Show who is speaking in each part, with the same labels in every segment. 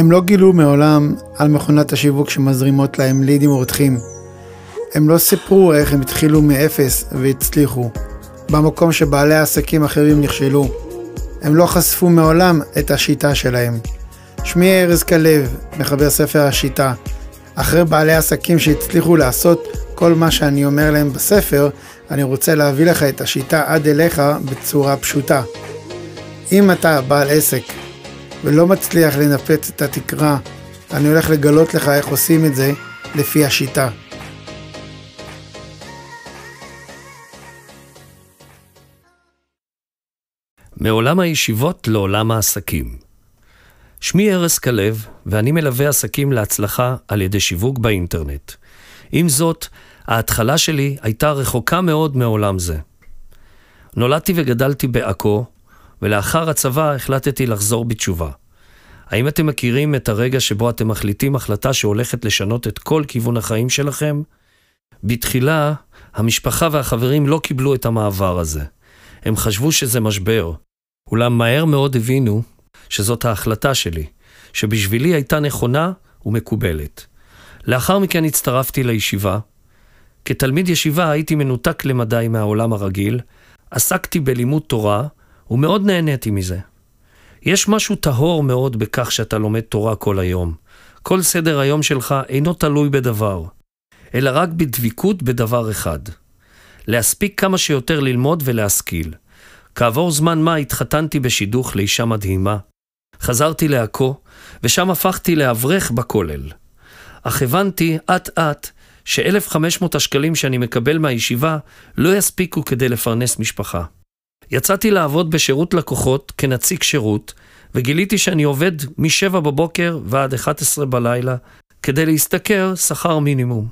Speaker 1: הם לא גילו מעולם על מכונת השיווק שמזרימות להם לידים ורותחים. הם לא סיפרו איך הם התחילו מאפס והצליחו, במקום שבעלי עסקים אחרים נכשלו. הם לא חשפו מעולם את השיטה שלהם. שמי ארז כלב, מחבר ספר השיטה. אחרי בעלי עסקים שהצליחו לעשות כל מה שאני אומר להם בספר, אני רוצה להביא לך את השיטה עד אליך בצורה פשוטה. אם אתה בעל עסק ולא מצליח לנפץ את התקרה, אני הולך לגלות לך איך עושים את זה לפי השיטה.
Speaker 2: מעולם הישיבות לעולם העסקים. שמי ארז כלב, ואני מלווה עסקים להצלחה על ידי שיווק באינטרנט. עם זאת, ההתחלה שלי הייתה רחוקה מאוד מעולם זה. נולדתי וגדלתי בעכו, ולאחר הצבא החלטתי לחזור בתשובה. האם אתם מכירים את הרגע שבו אתם מחליטים החלטה שהולכת לשנות את כל כיוון החיים שלכם? בתחילה, המשפחה והחברים לא קיבלו את המעבר הזה. הם חשבו שזה משבר, אולם מהר מאוד הבינו שזאת ההחלטה שלי, שבשבילי הייתה נכונה ומקובלת. לאחר מכן הצטרפתי לישיבה. כתלמיד ישיבה הייתי מנותק למדי מהעולם הרגיל, עסקתי בלימוד תורה, ומאוד נהניתי מזה. יש משהו טהור מאוד בכך שאתה לומד תורה כל היום. כל סדר היום שלך אינו תלוי בדבר, אלא רק בדביקות בדבר אחד. להספיק כמה שיותר ללמוד ולהשכיל. כעבור זמן מה התחתנתי בשידוך לאישה מדהימה. חזרתי לעכו, ושם הפכתי לאברך בכולל. אך הבנתי אט-אט ש-1,500 השקלים שאני מקבל מהישיבה לא יספיקו כדי לפרנס משפחה. יצאתי לעבוד בשירות לקוחות כנציג שירות, וגיליתי שאני עובד מ-7 בבוקר ועד 11 בלילה כדי להשתכר שכר מינימום.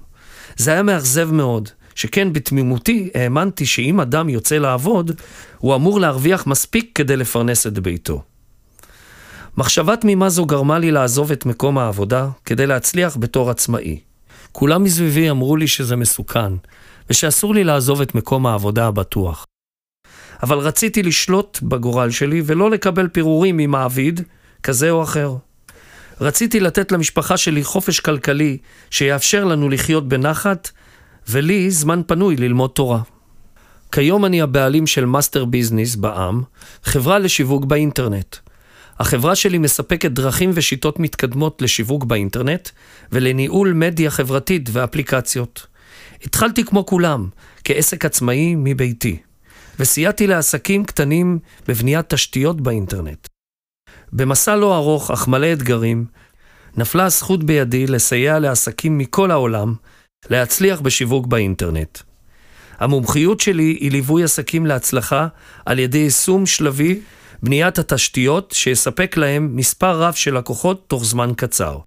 Speaker 2: זה היה מאכזב מאוד, שכן בתמימותי האמנתי שאם אדם יוצא לעבוד, הוא אמור להרוויח מספיק כדי לפרנס את ביתו. מחשבה תמימה זו גרמה לי לעזוב את מקום העבודה כדי להצליח בתור עצמאי. כולם מסביבי אמרו לי שזה מסוכן, ושאסור לי לעזוב את מקום העבודה הבטוח. אבל רציתי לשלוט בגורל שלי ולא לקבל פירורים ממעביד כזה או אחר. רציתי לתת למשפחה שלי חופש כלכלי שיאפשר לנו לחיות בנחת, ולי זמן פנוי ללמוד תורה. כיום אני הבעלים של מאסטר ביזנס בע"מ, חברה לשיווק באינטרנט. החברה שלי מספקת דרכים ושיטות מתקדמות לשיווק באינטרנט ולניהול מדיה חברתית ואפליקציות. התחלתי כמו כולם, כעסק עצמאי מביתי. וסייעתי לעסקים קטנים בבניית תשתיות באינטרנט. במסע לא ארוך אך מלא אתגרים, נפלה הזכות בידי לסייע לעסקים מכל העולם להצליח בשיווק באינטרנט. המומחיות שלי היא ליווי עסקים להצלחה על ידי יישום שלבי בניית התשתיות שיספק להם מספר רב של לקוחות תוך זמן קצר.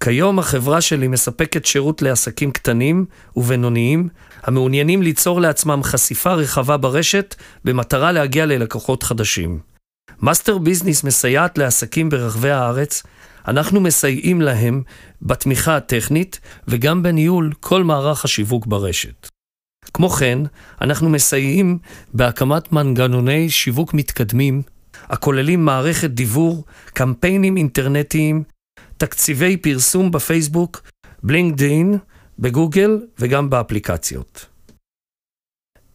Speaker 2: כיום החברה שלי מספקת שירות לעסקים קטנים ובינוניים המעוניינים ליצור לעצמם חשיפה רחבה ברשת במטרה להגיע ללקוחות חדשים. מאסטר ביזנס מסייעת לעסקים ברחבי הארץ, אנחנו מסייעים להם בתמיכה הטכנית וגם בניהול כל מערך השיווק ברשת. כמו כן, אנחנו מסייעים בהקמת מנגנוני שיווק מתקדמים הכוללים מערכת דיבור, קמפיינים אינטרנטיים, תקציבי פרסום בפייסבוק, בלינקדאין, בגוגל וגם באפליקציות.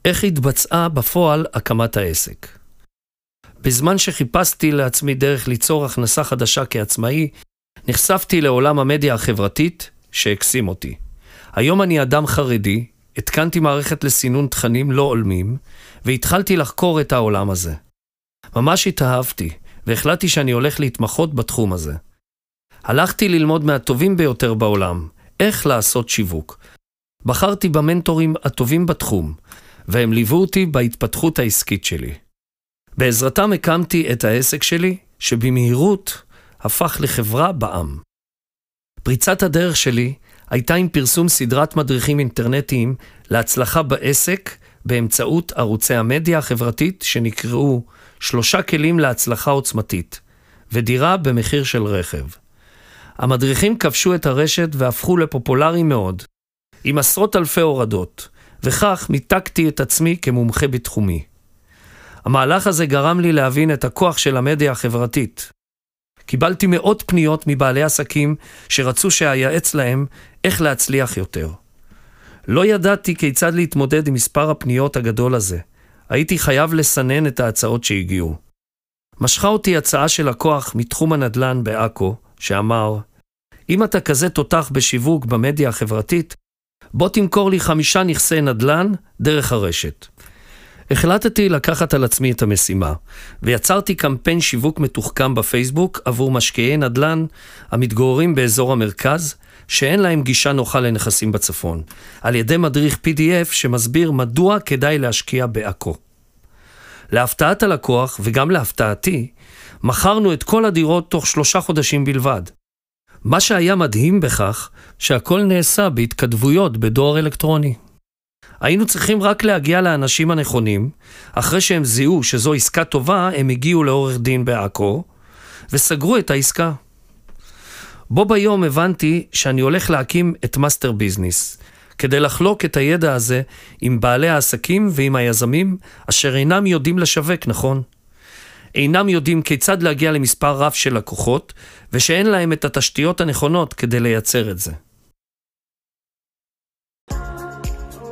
Speaker 2: איך התבצעה בפועל הקמת העסק? בזמן שחיפשתי לעצמי דרך ליצור הכנסה חדשה כעצמאי, נחשפתי לעולם המדיה החברתית שהקסים אותי. היום אני אדם חרדי, התקנתי מערכת לסינון תכנים לא הולמים, והתחלתי לחקור את העולם הזה. ממש התאהבתי, והחלטתי שאני הולך להתמחות בתחום הזה. הלכתי ללמוד מהטובים ביותר בעולם, איך לעשות שיווק. בחרתי במנטורים הטובים בתחום, והם ליוו אותי בהתפתחות העסקית שלי. בעזרתם הקמתי את העסק שלי, שבמהירות הפך לחברה בעם. פריצת הדרך שלי הייתה עם פרסום סדרת מדריכים אינטרנטיים להצלחה בעסק באמצעות ערוצי המדיה החברתית שנקראו שלושה כלים להצלחה עוצמתית ודירה במחיר של רכב. המדריכים כבשו את הרשת והפכו לפופולריים מאוד, עם עשרות אלפי הורדות, וכך מיתגתי את עצמי כמומחה בתחומי. המהלך הזה גרם לי להבין את הכוח של המדיה החברתית. קיבלתי מאות פניות מבעלי עסקים שרצו שאייעץ להם איך להצליח יותר. לא ידעתי כיצד להתמודד עם מספר הפניות הגדול הזה. הייתי חייב לסנן את ההצעות שהגיעו. משכה אותי הצעה של לקוח מתחום הנדל"ן בעכו, שאמר, אם אתה כזה תותח בשיווק במדיה החברתית, בוא תמכור לי חמישה נכסי נדל"ן דרך הרשת. החלטתי לקחת על עצמי את המשימה, ויצרתי קמפיין שיווק מתוחכם בפייסבוק עבור משקיעי נדל"ן המתגוררים באזור המרכז, שאין להם גישה נוחה לנכסים בצפון, על ידי מדריך PDF שמסביר מדוע כדאי להשקיע בעכו. להפתעת הלקוח, וגם להפתעתי, מכרנו את כל הדירות תוך שלושה חודשים בלבד. מה שהיה מדהים בכך, שהכל נעשה בהתכתבויות בדואר אלקטרוני. היינו צריכים רק להגיע לאנשים הנכונים, אחרי שהם זיהו שזו עסקה טובה, הם הגיעו לעורך דין בעכו, וסגרו את העסקה. בו ביום הבנתי שאני הולך להקים את מאסטר ביזנס, כדי לחלוק את הידע הזה עם בעלי העסקים ועם היזמים, אשר אינם יודעים לשווק נכון. אינם יודעים כיצד להגיע למספר רב של לקוחות, ושאין להם את התשתיות הנכונות כדי לייצר את זה.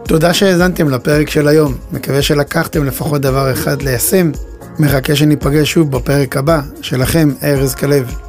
Speaker 1: תודה שהאזנתם לפרק של היום. מקווה שלקחתם לפחות דבר אחד ליישם. מחכה שניפגש שוב בפרק הבא. שלכם, ארז כלב.